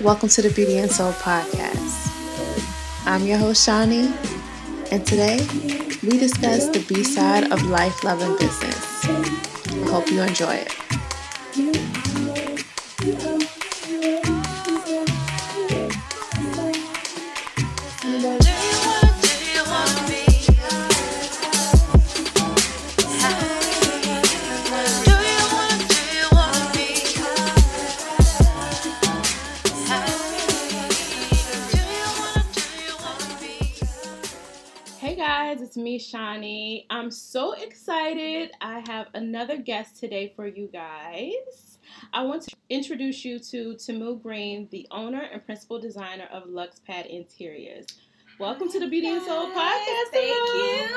welcome to the Beauty and Soul podcast. I'm your host, Shawnee, and today we discuss the B side of life, love, and business. I hope you enjoy it. It's me, Shawnee. I'm so excited. I have another guest today for you guys. I want to introduce you to Tamu Green, the owner and principal designer of Lux Pad Interiors. Welcome to the Beauty and Soul podcast. Thank Tamu. you.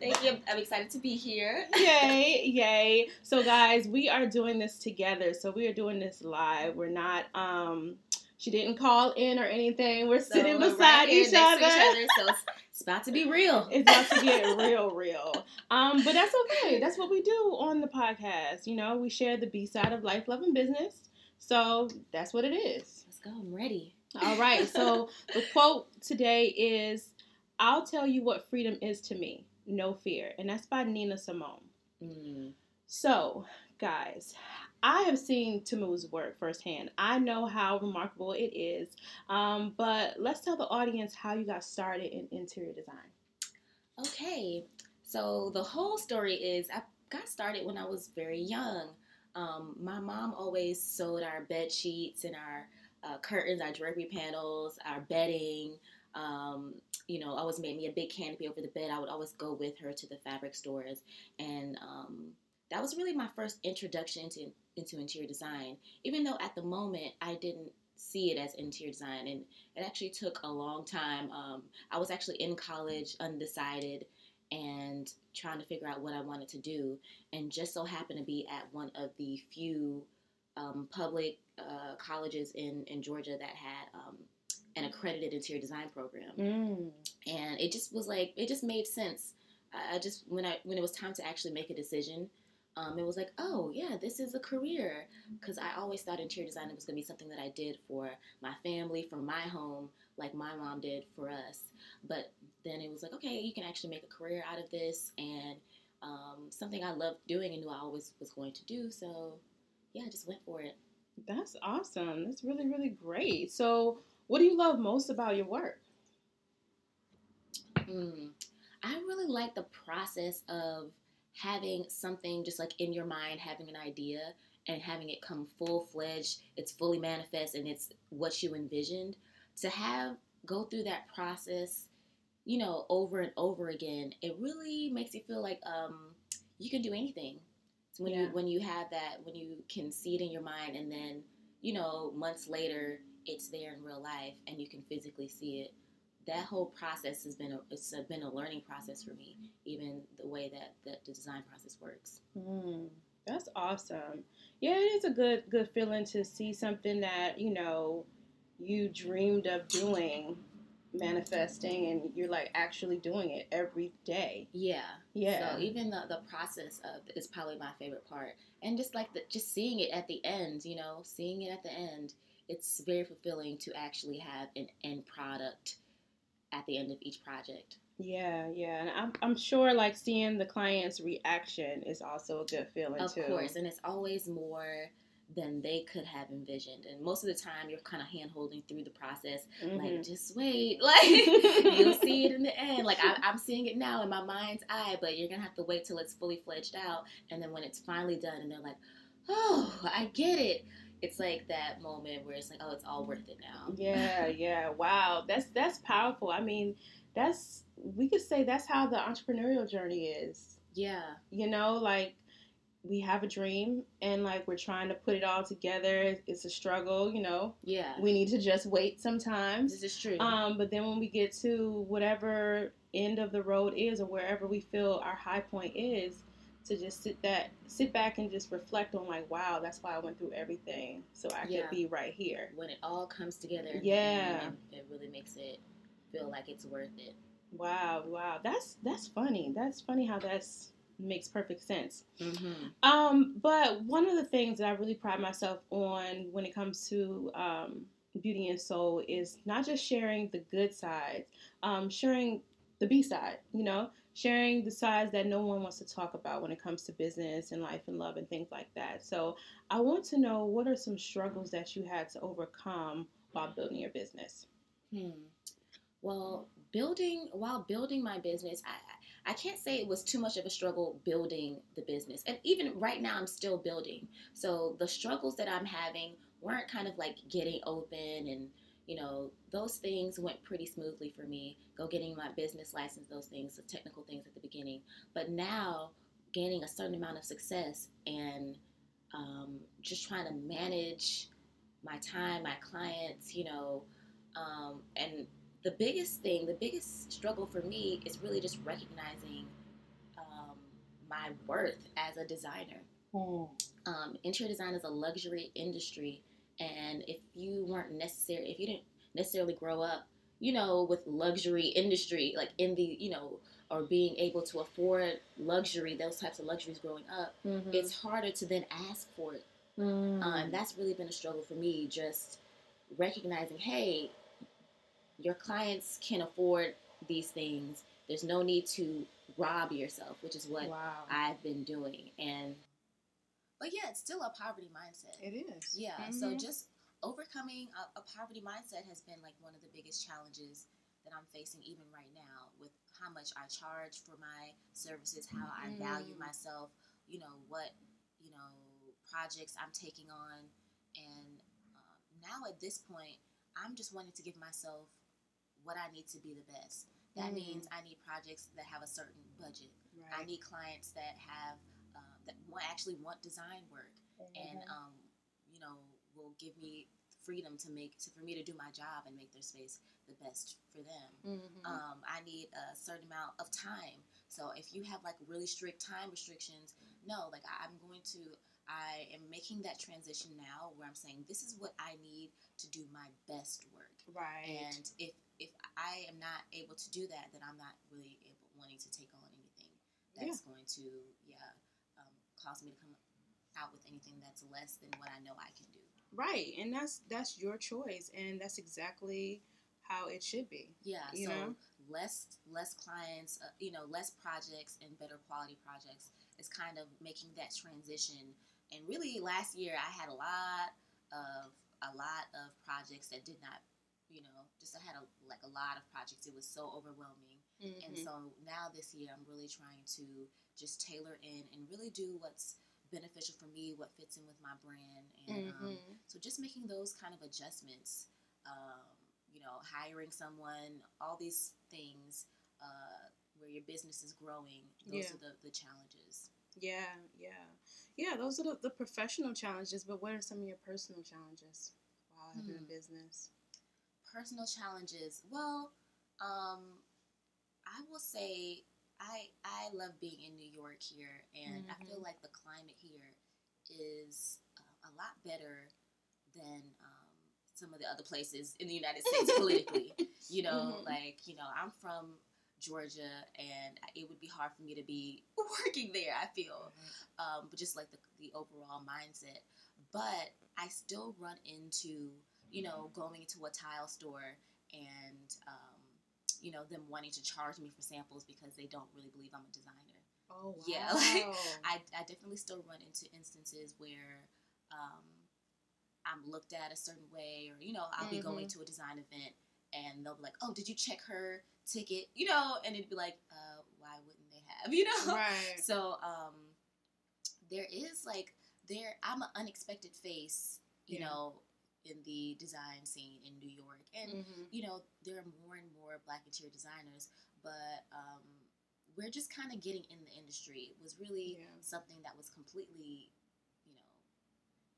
Thank you. I'm excited to be here. yay, yay. So guys, we are doing this together. So we are doing this live. We're not um she didn't call in or anything. We're So sitting beside right each, other. each other. So it's, about to be real. It's about to get real, real. Um, but that's okay. That's what we do on the podcast. You know, we share the B side of life, love, and business. So that's what it is. Let's go. I'm ready. All right. So the quote today is I'll tell you what freedom is to me. No fear. And that's by Nina Simone. Mm. So, guys, I have seen Tamu's work firsthand. I know how remarkable it is. Um, but let's tell the audience how you got started in interior design. Okay. So the whole story is I got started when I was very young. Um, my mom always sewed our bed sheets and our uh, curtains, our drapery panels, our bedding. Um, you know, always made me a big canopy over the bed. I would always go with her to the fabric stores, and um, that was really my first introduction into into interior design. Even though at the moment I didn't see it as interior design, and it actually took a long time. Um, I was actually in college, undecided, and trying to figure out what I wanted to do, and just so happened to be at one of the few um, public uh, colleges in in Georgia that had um, an accredited interior design program Mm. and it just was like it just made sense. I I just when I when it was time to actually make a decision, um, it was like, oh yeah, this is a career because I always thought interior design was going to be something that I did for my family, for my home, like my mom did for us. But then it was like, okay, you can actually make a career out of this, and um, something I loved doing and knew I always was going to do. So yeah, I just went for it. That's awesome. That's really, really great. So, what do you love most about your work? Mm. I really like the process of having something just like in your mind, having an idea and having it come full fledged. It's fully manifest and it's what you envisioned. To have go through that process, you know, over and over again, it really makes you feel like um, you can do anything. So when Yeah. you when you have that, when you can see it in your mind, and then you know months later it's there in real life and you can physically see it that whole process has been a it's a, been a learning process for me even the way that, that the design process works Mm, that's awesome. Yeah, it is a good, good feeling to see something that you know you dreamed of doing, manifesting, and you're like actually doing it every day. yeah Yeah. so even the, the process of is probably my favorite part and just like the, just seeing it at the end you know seeing it at the end it's very fulfilling to actually have an end product at the end of each project Yeah, yeah, and I'm, I'm sure like seeing the client's reaction is also a good feeling of too. course and it's always more than they could have envisioned and most of the time you're kind of hand holding through the process like Mhm. just wait like you'll see it in the end like I, i'm seeing it now in my mind's eye but you're gonna have to wait till it's fully fledged out and then when it's finally done and they're like oh i get it it's like that moment where it's like oh it's all worth it now Yeah, yeah. Wow. That's that's powerful. I mean, that's we could say that's how the entrepreneurial journey is. yeah You know, like we have a dream and like we're trying to put it all together. It's a struggle, you know. yeah We need to just wait sometimes. this is true Um, but then when we get to whatever end of the road is or wherever we feel our high point is, to just sit that sit back and just reflect on like, wow, that's why I went through everything. So I Yeah. could be right here. when it all comes together Yeah. it, it really makes it feel like it's worth it Wow, wow. That's that's funny. That's funny how that's makes perfect sense. Mm-hmm. Um, but one of the things that I really pride myself on when it comes to um, beauty and soul is not just sharing the good sides, um, sharing the B side, you know, sharing the sides that no one wants to talk about when it comes to business and life and love and things like that. So I want to know what are some struggles that you had to overcome while building your business? Hmm. Well, building while building my business, I I can't say it was too much of a struggle building the business, and even right now I'm still building. So the struggles that I'm having weren't kind of like getting open and you know those things went pretty smoothly for me. Go getting my business license, those things, the technical things at the beginning, but now gaining a certain amount of success and um, just trying to manage my time, my clients, you know, um, and the biggest thing, the biggest struggle for me is really just recognizing um, my worth as a designer. Mm. Um, interior design is a luxury industry, and if you weren't necessary, if you didn't necessarily grow up, you know, with luxury industry, like in the, you know, or being able to afford luxury, those types of luxuries growing up, Mm-hmm. it's harder to then ask for it. Mm. Uh, and that's really been a struggle for me, just recognizing, hey, your clients can afford these things. There's no need to rob yourself, which is what wow. I've been doing. And but yeah, it's still a poverty mindset. it is. Yeah, so Mhm. just overcoming a, a poverty mindset has been like one of the biggest challenges that I'm facing even right now with how much I charge for my services, how I value Mm. myself, you know, what, you know, projects I'm taking on. And uh, now at this point, I'm just wanting to give myself what I need to be the best. That Mm. means I need projects that have a certain budget. I need clients that have that actually want design work and Mhm. um, you know will give me freedom to make to, for me to do my job and make their space the best for them. Mhm. Um, I need a certain amount of time. So if you have like really strict time restrictions, no, like I, I'm going to. I am making that transition now where I'm saying this is what I need to do my best work. right. And if if I am not able to do that, then I'm not really able wanting to take on anything that's going to yeah cause me to come out with anything that's less than what I know I can do. right, and that's that's your choice, and that's exactly how it should be. Yeah, You so know? less less clients, uh, you know, less projects and better quality projects is kind of making that transition. And really, last year I had a lot of a lot of projects that did not, you know, just I had a, like a lot of projects. It was so overwhelming. And Mhm. so now this year, I'm really trying to just tailor in and really do what's beneficial for me, what fits in with my brand, and um, Mhm. so just making those kind of adjustments, um, you know, hiring someone, all these things uh, where your business is growing. Those Yeah. are the, the challenges. Yeah, yeah, yeah. Those are the, the professional challenges. But what are some of your personal challenges while having a Hmm. business? Personal challenges. Well, um, I will say I I love being in New York here, and I feel Mhm. like the climate here is uh, a lot better than um, some of the other places in the United States politically. You know, Mhm. like you know, I'm from Georgia, and it would be hard for me to be working there. I feel, um, but just like the the overall mindset. But I still run into you know going into a tile store and um, you know them wanting to charge me for samples because they don't really believe I'm a designer. Oh wow. Yeah, like, I, I definitely still run into instances where um, I'm looked at a certain way, or you know, I'll be going to a design event and they'll be like, "Oh, did you check her ticket?" You know, and it'd be like, uh, "Why wouldn't they have?" You know. right. So um, there is like there I'm an unexpected face, you Yeah. know, in the design scene in New York, and Mhm. you know, there are more and more black interior designers, but um, we're just kind of getting in the industry. It was really Yeah. something that was completely, you know,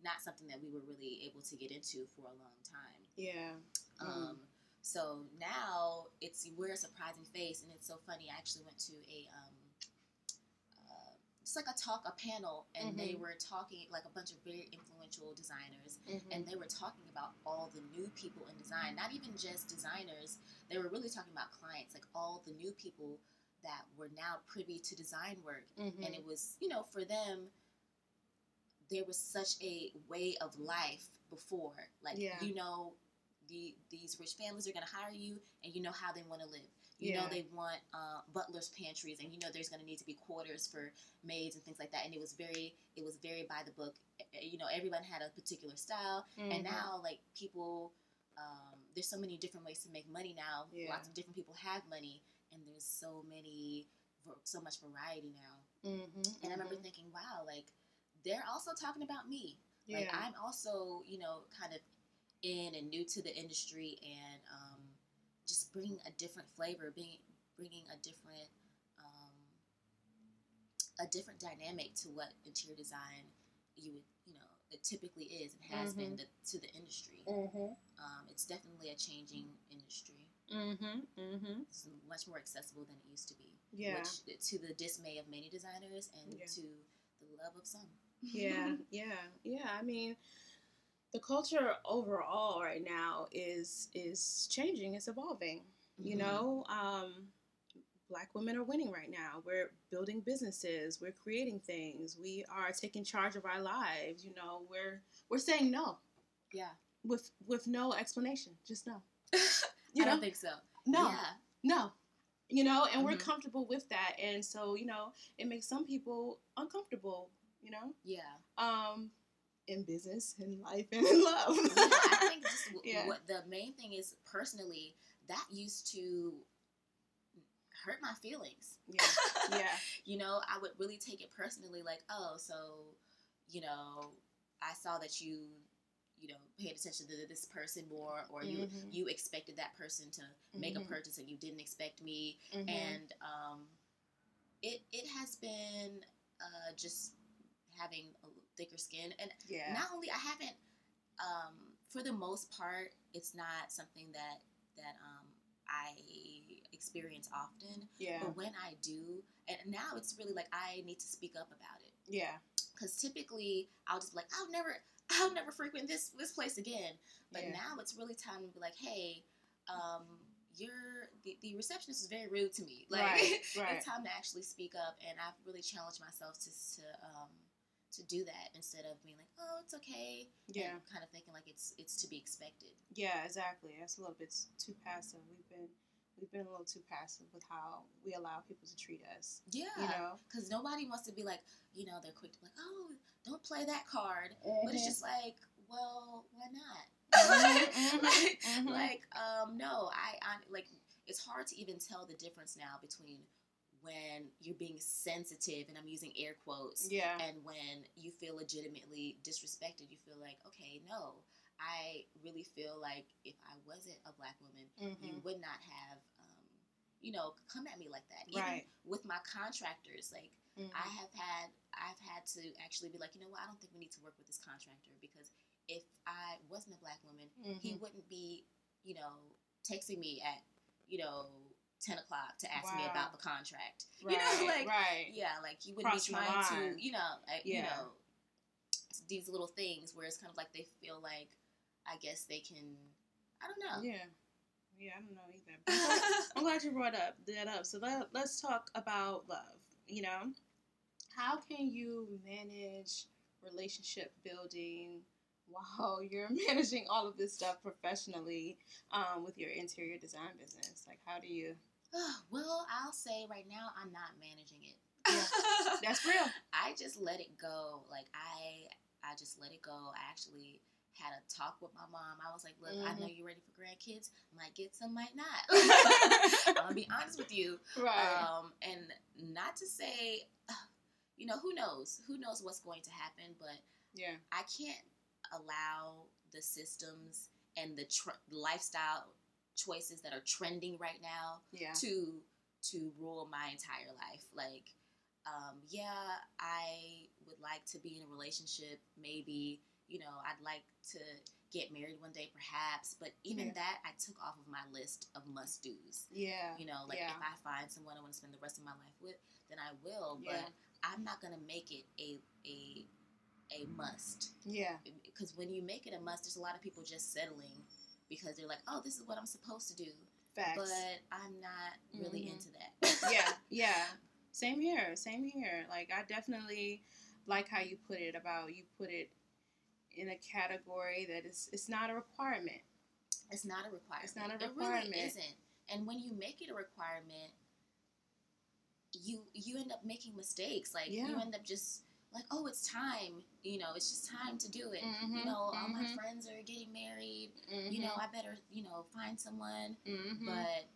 not something that we were really able to get into for a long time. Yeah. Mhm. Um, so now it's we're a surprising face, and it's so funny. I actually went to a um, it's like a talk, a panel, and they Mhm. were talking like a bunch of very influential designers Mhm. and they were talking about all the new people in design not even just designers they were really talking about clients like all the new people that were now privy to design work, Mhm. and it was you know for them there was such a way of life before like Yeah. you know the these rich families are going to hire you and you know how they want to live you know they want uh, butlers pantries and you know there's going to need to be quarters for maids and things like that and it was very it was very by the book you know everyone had a particular style and Mhm. now like people um, there's so many different ways to make money now Yeah. lots of different people have money and there's so many so much variety now Mhm. and I remember Mhm. thinking, wow, like they're also talking about me. yeah. Like I'm also, you know, kind of in and new to the industry, and um, just bringing a different flavor, being bringing a different, um, a different dynamic to what interior design you would, you know, it typically is and has been the, to the industry. Mhm. Um, it's definitely a changing industry. Mhm. Mhm. It's much more accessible than it used to be. Yeah. Which, to the dismay of many designers and Yeah. to the love of some. yeah, yeah, yeah. I mean, the culture overall right now is is changing. It's evolving. You Mhm. know, um, black women are winning right now. We're building businesses. We're creating things. We are taking charge of our lives. You know, we're we're saying no Yeah. with with no explanation. Just no. I You know, don't think so. no, Yeah. no. You know, and we're Mhm. comfortable with that, and so you know, it makes some people uncomfortable. You know, Yeah. um, in business, in life, and in love. yeah. I think just w- Yeah. what the main thing is personally that used to hurt my feelings. yeah, yeah, You know, I would really take it personally like, oh, so, you know, I saw that you, you know, paid attention to this person more or you Mhm. you expected that person to make Mhm. a purchase and you didn't expect me. Mhm. and um, it it has been uh, just having a thicker skin, and yeah, not only I haven't, um, for the most part, it's not something that that um, I experience often. yeah, But when I do, and now it's really like I need to speak up about it yeah, because typically I'll just be like I'll never I'll never frequent this this place again. But yeah. now it's really time to be like, hey, um, you're the, the receptionist is very rude to me. Like right, right, it's time to actually speak up, and I've really challenged myself to to um to do that instead of being like, oh, it's okay, yeah, kind of thinking like it's it's to be expected. yeah, exactly. That's a little bit too passive. We've been we've been a little too passive with how we allow people to treat us. Yeah, You know, because nobody wants to be like, you know, they're quick to be like, oh, don't play that card, but it's just like, well, why not? Mhm, like, mhm. like, um, no, I, I like it's hard to even tell the difference now between when you're being sensitive, and I'm using air quotes, yeah, and when you feel legitimately disrespected. You feel like, okay, no, I really feel like if I wasn't a black woman, you mhm, would not have, um, you know, come at me like that. Even right. with my contractors, like Mhm. I have had I've had to actually be like, you know what, I don't think we need to work with this contractor because if I wasn't a black woman, he Mhm. wouldn't be, you know, texting me at, you know, ten o'clock to ask me about the contract. right, You know, like right, yeah, like you wouldn't Crossing be trying to, you know, like, you know, these little things where it's kind of like they feel like I guess they can I don't know. yeah, yeah. I don't know either. But I'm glad- I'm glad you brought up that up. So let, let's talk about love. You know, how can you manage relationship building while you're managing all of this stuff professionally um, with your interior design business? Like, how do you? well, I'll say right now I'm not managing it. Yeah. That's real. I just let it go. Like I I just let it go. I actually had a talk with my mom. I was like, look, I know Mhm. you're ready for grandkids. Might get some, might not. I'm gonna be honest with you. Right. Um, and not to say, you know, who knows? Who knows what's going to happen? But yeah. I can't allow the systems and the tr- lifestyle choices that are trending right now Yeah. to to rule my entire life. Like, um, yeah, I would like to be in a relationship. Maybe you know, I'd like to get married one day, perhaps. But even Yeah. that, I took off of my list of must dos. Yeah. You know, like Yeah. if I find someone I want to spend the rest of my life with, then I will. Yeah. But I'm not gonna make it a a a must Yeah. because when you make it a must, there's a lot of people just settling because they're like, oh, this is what I'm supposed to do. Facts. but I'm not really Mhm. into that. yeah, yeah. Same here. Same here. Like I definitely like how you put it about you put it in a category that is it's not a requirement. It's not a requirement. It's not a It requirement. really isn't. And when you make it a requirement, you you end up making mistakes. Like you end up just like, oh, it's time. You know, it's just time to do it. Mhm, You know, all my mhm. friends are getting married. You know, I better you know find someone. hmm But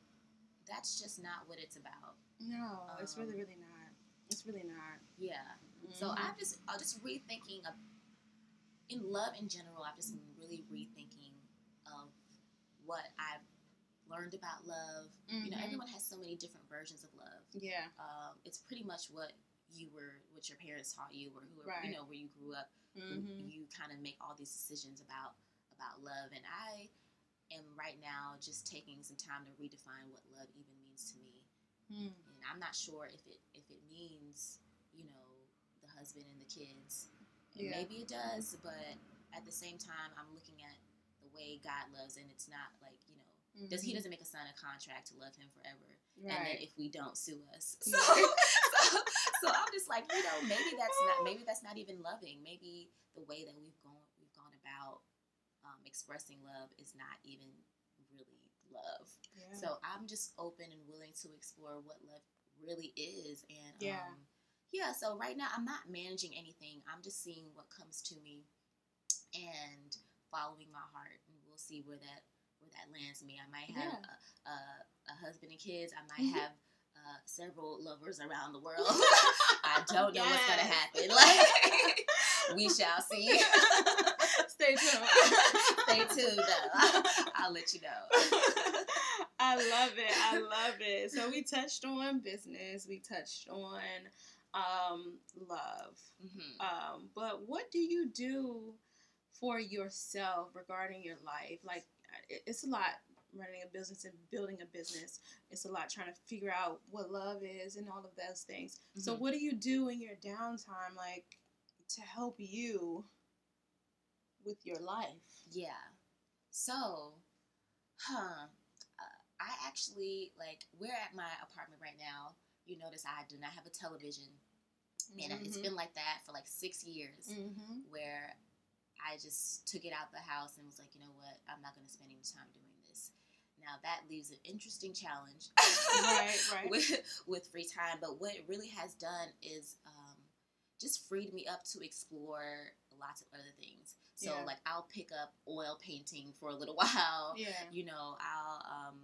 that's just not what it's about. no, it's really um, really not. It's really not. Yeah. So. I'm just I'm just rethinking of in love in general. I've just been really rethinking of what I've learned about love. You know, everyone has so many different versions of love. yeah, Um, it's pretty much what you were, what your parents taught you, or who Right. you know where you grew up. hmm You kind of make all these decisions about about love, and I am right now just taking some time to redefine what love even means to me Mm. and I'm not sure if it if it means you know the husband and the kids. And Yeah. Maybe it does, but at the same time, I'm looking at the way God loves, and it's not like you know, does He Mhm. doesn't make us sign a contract to love Him forever, and then if we don't sue us, so, Right. so I'm just like you know maybe that's not maybe that's not even loving. Maybe the way that we've gone we've gone about um, expressing love is not even really love. yeah. So I'm just open and willing to explore what love really is. And Yeah. um, yeah, so right now I'm not managing anything. I'm just seeing what comes to me and following my heart, and we'll see where that where that lands me. I might have a, a, a husband and kids. I might Mhm. have uh, several lovers around the world. I don't know what's gonna happen. Like we shall see. Stay tuned. Stay tuned, though. I'll let you know. I love it. I love it. So we touched on business. We touched on um, love. hmm Um, but what do you do for yourself regarding your life? Like, it's a lot running a business and building a business. It's a lot trying to figure out what love is and all of those things. So, Mhm. what do you do in your downtime, like, to help you with your life? Yeah. So, huh. Uh, I actually, like, we're at my apartment right now. You notice I do not have a television. And it's been like that for like six years Mm-hmm. where I just took it out the house and was like, you know what? I'm not going to spend any time doing. Now, that leaves an interesting challenge. Right, right. with, with free time. But what it really has done is um, just freed me up to explore lots of other things. So, Yeah. like, I'll pick up oil painting for a little while. Yeah. You know, I'll um,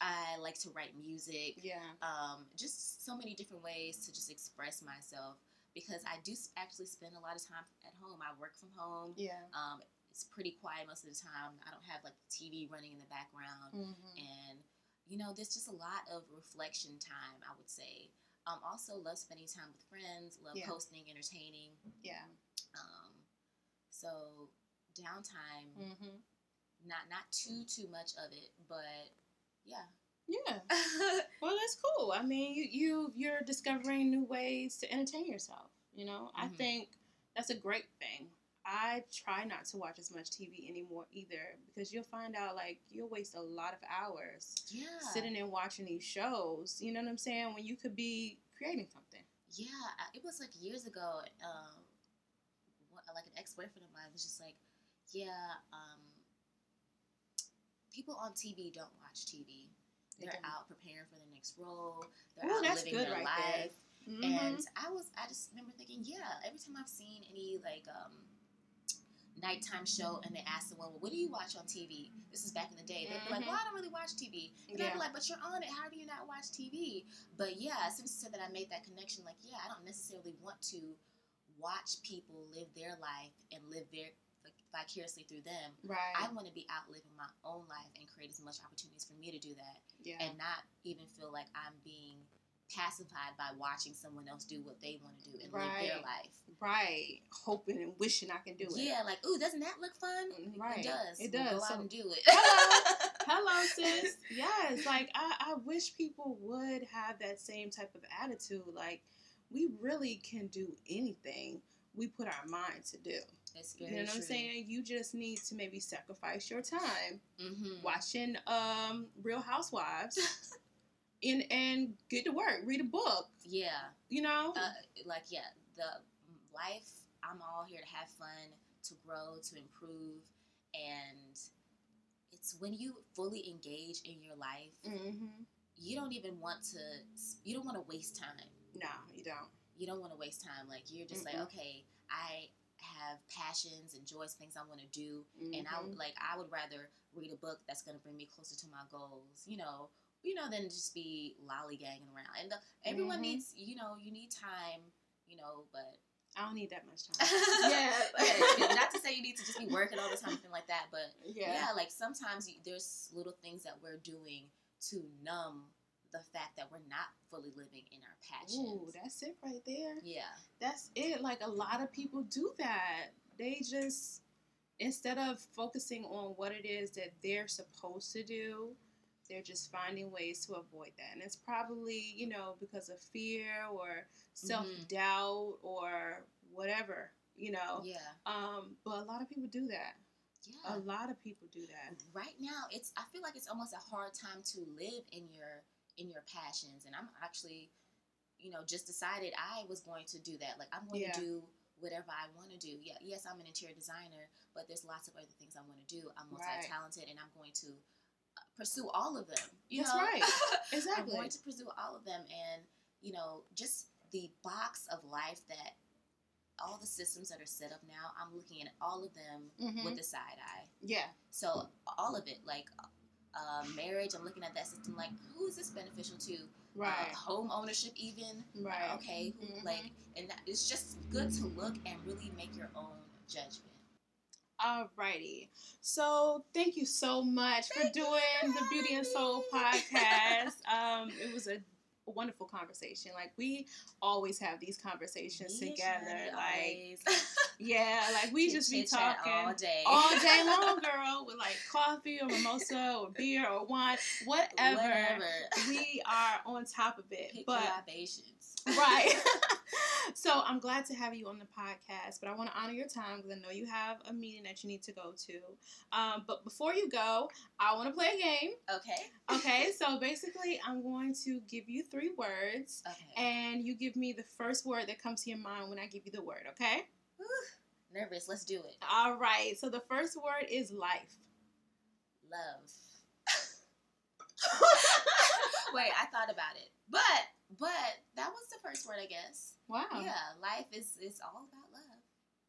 I like to write music. Yeah. Um, just so many different ways to just express myself because I do actually spend a lot of time at home. I work from home. Yeah. Um, it's pretty quiet most of the time. I don't have like the TV running in the background, Mm-hmm. and you know, there's just a lot of reflection time. I would say. Um, also love spending time with friends. Love Yeah. hosting, entertaining. Yeah. Um, so downtime, Mm-hmm. not not too too much of it, but yeah. Yeah. Well, that's cool. I mean, you you you're discovering new ways to entertain yourself. You know, I Mhm. think that's a great thing. I try not to watch as much TV anymore either because you'll find out like you'll waste a lot of hours yeah. sitting and watching these shows. You know what I'm saying? When you could be creating something. Yeah, it was like years ago. Um, what, like an ex-boyfriend of mine was just like, "Yeah, um, people on TV don't watch TV. They They're out preparing for the next role. They're Ooh, out living their right life." there. And. I was, I just remember thinking, yeah. Every time I've seen any like um, nighttime show, and they ask someone, "Well, what do you watch on TV?" This is back in the day. They'd be like, Mhm. "Well, I don't really watch TV." And I'd Yeah. be like, "But you're on it. How do you not watch TV?" But yeah, since you said that, I made that connection. Like, yeah, I don't necessarily want to watch people live their life and live their vicariously through them. Right. I want to be out living my own life and create as much opportunities for me to do that, yeah. and not even feel like I'm being pacified by watching someone else do what they want to do and live their life. right. Hoping and wishing I can do it. Yeah, like, ooh, doesn't that look fun? Mm, right. It does. It Well, does. Go So- out and do it. Hello. Hello, sis. Yes, like I, I wish people would have that same type of attitude. Like we really can do anything we put our mind to do. You know what true. I'm saying? You just need to maybe sacrifice your time Mm-hmm. watching um Real Housewives and and get to work, read a book. Yeah. You know? Uh, like yeah, the life. I'm all here to have fun, to grow, to improve, and it's when you fully engage in your life, mm-hmm. you don't even want to. You don't want to waste time. No, you don't. You don't want to waste time. Like you're just Mm-mm. like, okay, I have passions and joys, things I want to do, and I would like I would rather read a book that's going to bring me closer to my goals. You know. You know, than just be lollygagging around. And the, everyone Mhm. needs, you know, you need time, you know, but I don't need that much time. yeah. yeah. Not to say you need to just be working all the time, anything like that, but yeah, yeah. like sometimes you, there's little things that we're doing to numb the fact that we're not fully living in our passions. Ooh, that's it right there. yeah, That's it. Like a lot of people do that. They just instead of focusing on what it is that they're supposed to do, they're just finding ways to avoid that. And it's probably, you know, because of fear or self doubt or whatever, you know. yeah, Um, but a lot of people do that. yeah. A lot of people do that. right now, it's I feel like it's almost a hard time to live in your in your passions, and I'm actually, you know, just decided I was going to do that. Like I'm going Yeah. to do whatever I want to do. Yeah, yes, I'm an interior designer, but there's lots of other things I want to do. I'm multi-talented, and I'm going to pursue all of them. You That's know? right. Exactly. I'm going to pursue all of them, and you know, just the box of life that all the systems that are set up now. I'm looking at all of them Mhm. with a side eye. Yeah. So all of it, like uh, marriage, I'm looking at that system like, who is this beneficial to? Right. Uh, home ownership, even. right. Okay, Mhm. like, and that, it's just good to look and really make your own judgment. Alrighty. So thank you so much for Thank you doing for the Beauty and Soul podcast. Um, it was a wonderful conversation. Like we always have these conversations together. Like yeah, like we just be talking all day, all day long, girl, with like coffee or mimosa or beer or wine, whatever. Whatever. We are on top of it. Pick but. Right. so I'm glad to have you on the podcast, but I want to honor your time because I know you have a meeting that you need to go to. Um, but before you go, I want to play a game. Okay. Okay, so basically, I'm going to give you three words, Okay. and you give me the first word that comes to your mind when I give you the word. Okay. Whew. Nervous. Let's do it. All right. So the first word is life. Love. Wait, I thought about it, but but that was the first word, I guess. Wow. Yeah, life is is all about love.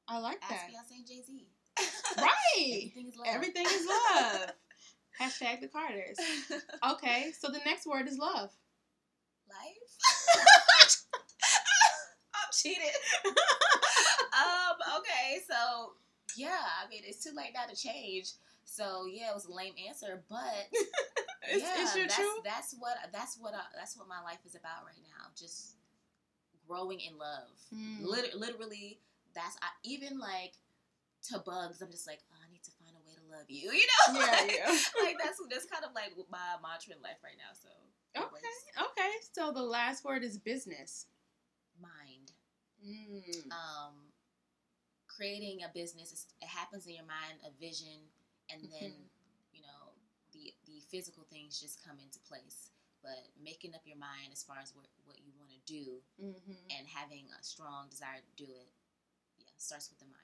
I like Ask that. Beyonce and Jay Z. Right. Everything is love. Everything is love. Hashtag the Carters. Okay, so the next word is love. life. I'm cheated. um. Okay. So yeah, I mean it's too late now to change. So yeah, it was a lame answer, but It's, yeah, it's that's, truth. that's what that's what I, that's what my life is about right now. Just growing in love. Mm. Lit- literally, that's I, even like to bugs. I'm just like, oh, I need to find a way to love you. You know? Yeah, like, yeah. like that's that's kind of like my mantra in life right now. So Okay, works. okay. So the last word is business. mind. Mm. um, creating a business it happens in your mind a vision and then Mhm. you know the the physical things just come into place but making up your mind as far as what, what you want to do hmm and having a strong desire to do it yeah starts with the mind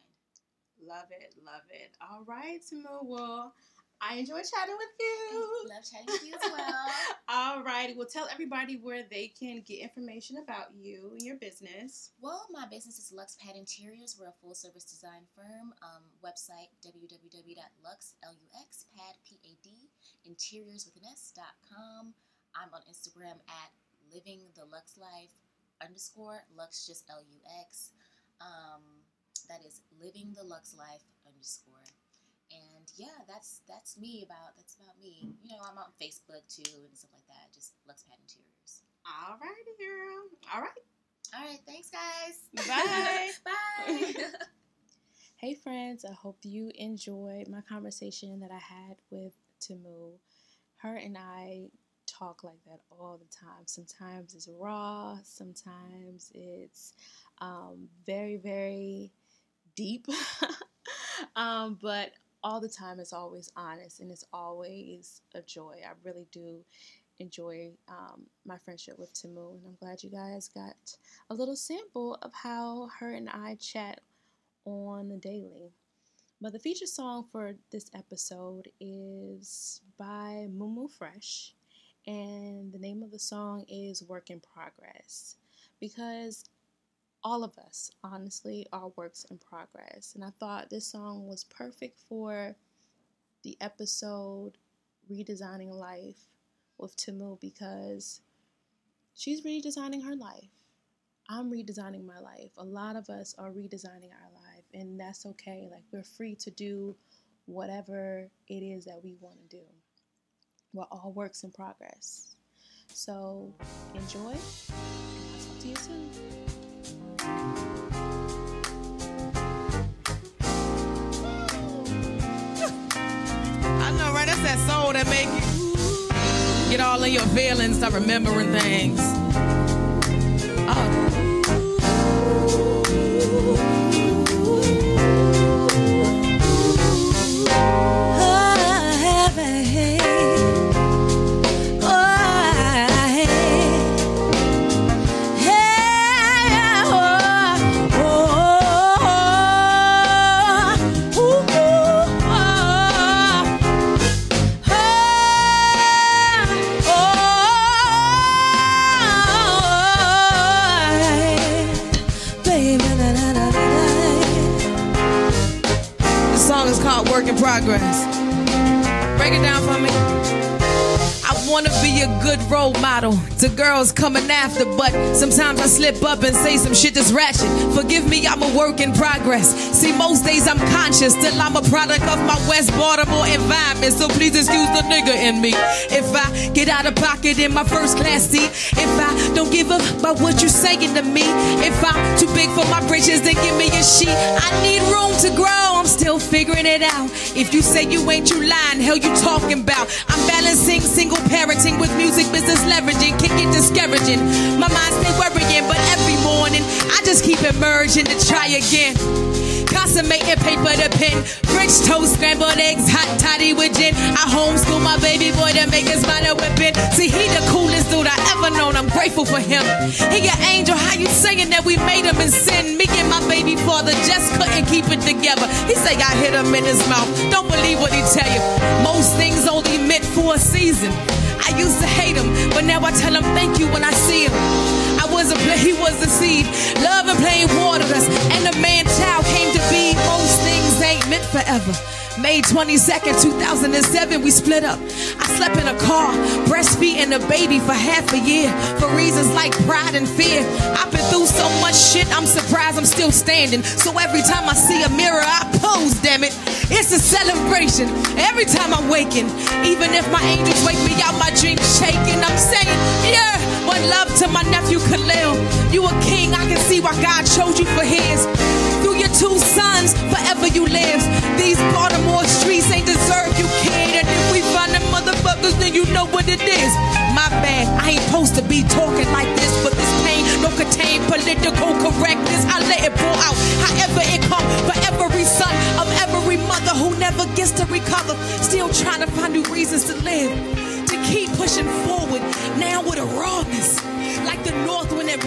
Love it, love it. All right, Timu. Well, I enjoy chatting with you. love chatting with you as well All righty. Well, tell everybody where they can get information about you and your business. Well, my business is Lux Pad Interiors. We're a full service design firm. Um, website www.lux, L-U-X, pad, P-A-D, interiors with an S, dot com. I'm on Instagram at living the Lux life underscore, Lux just L-U-X. Um, that is living the Lux life underscore. And yeah, that's that's me about that's about me. You know, I'm on Facebook too and stuff like that. Just Lux Pad Interiors. All righty, girl. All right. All right, thanks guys. Bye. Bye. Hey, friends. I hope you enjoyed my conversation that I had with Timu. Her and I talk like that all the time. Sometimes it's raw, sometimes it's um, very, very deep. um, but all the time it's always honest and it's always a joy. I really do enjoy um, my friendship with Tamu, and I'm glad you guys got a little sample of how her and I chat on the daily. But the feature song for this episode is by Mumu Fresh, and the name of the song is Work in Progress because all of us, honestly, are works in progress. And I thought this song was perfect for the episode Redesigning Life with Tamu because she's redesigning her life. I'm redesigning my life. A lot of us are redesigning our life, and that's okay. Like, we're free to do whatever it is that we want to do. We're all works in progress. So, enjoy, I'll talk to you soon. I know, right? That's that soul that you get all in your feelings, start remembering things. Oh. Work in progress. Break it down for me. I wanna be a good role model to girls coming after, but sometimes I slip up and say some shit that's ratchet. Forgive me, I'm a work in progress. See, most days I'm conscious, still I'm a product of my West Baltimore environment. So please excuse the nigga in me. If I get out of pocket in my first class seat, if I don't give up by what you're saying to me, if I'm too big for my britches, then give me a sheet. I need room to grow still figuring it out. If you say you ain't, you lying. Hell, you talking about? I'm balancing single parenting with music business leveraging. Can get discouraging. My mind stay worrying, but every morning I just keep emerging to try again. Consummating paper to pen. French toast, scrambled eggs, hot toddy with gin. I homeschool my baby boy to make his mind a whipping. See, he the coolest dude I ever known. I'm grateful for him. He an angel. How you saying that we made him in sin? Together. He say I hit him in his mouth. Don't believe what he tell you. Most things only meant for a season. I used to hate him, but now I tell him thank you when I see him. I was a play, he was the seed. Love and playing water us, and the man child came to be. Most things ain't meant forever. May 22nd, 2007, we split up. I slept in a car, breastfeeding a baby for half a year for reasons like pride and fear. I've been through so much shit, I'm surprised I'm still standing. So every time I see a mirror, I pose, damn it. It's a celebration every time I'm waking. Even if my angels wake me out, my dreams shaking. I'm saying, yeah, one love to my nephew Khalil. You a king, I can see why God chose you for his. Two sons, forever you live. These Baltimore streets ain't deserve you, kid. And if we find them motherfuckers, then you know what it is. My bad, I ain't supposed to be talking like this, but this pain don't contain political correctness. I let it pour out, however it come for every son of every mother who never gets to recover. Still trying to find new reasons to live, to keep pushing forward. Now with a rawness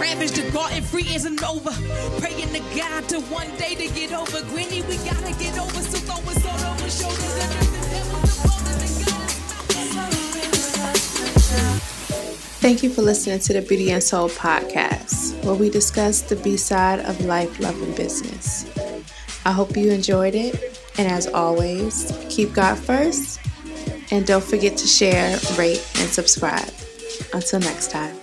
ravaged the garden free isn't over. Praying to God to one day to get over. Granny, we gotta get over, so throw us all over shoulders and Thank you for listening to the Beauty and Soul podcast, where we discuss the B side of life, love, and business. I hope you enjoyed it, and as always, keep God first, and don't forget to share, rate, and subscribe. Until next time.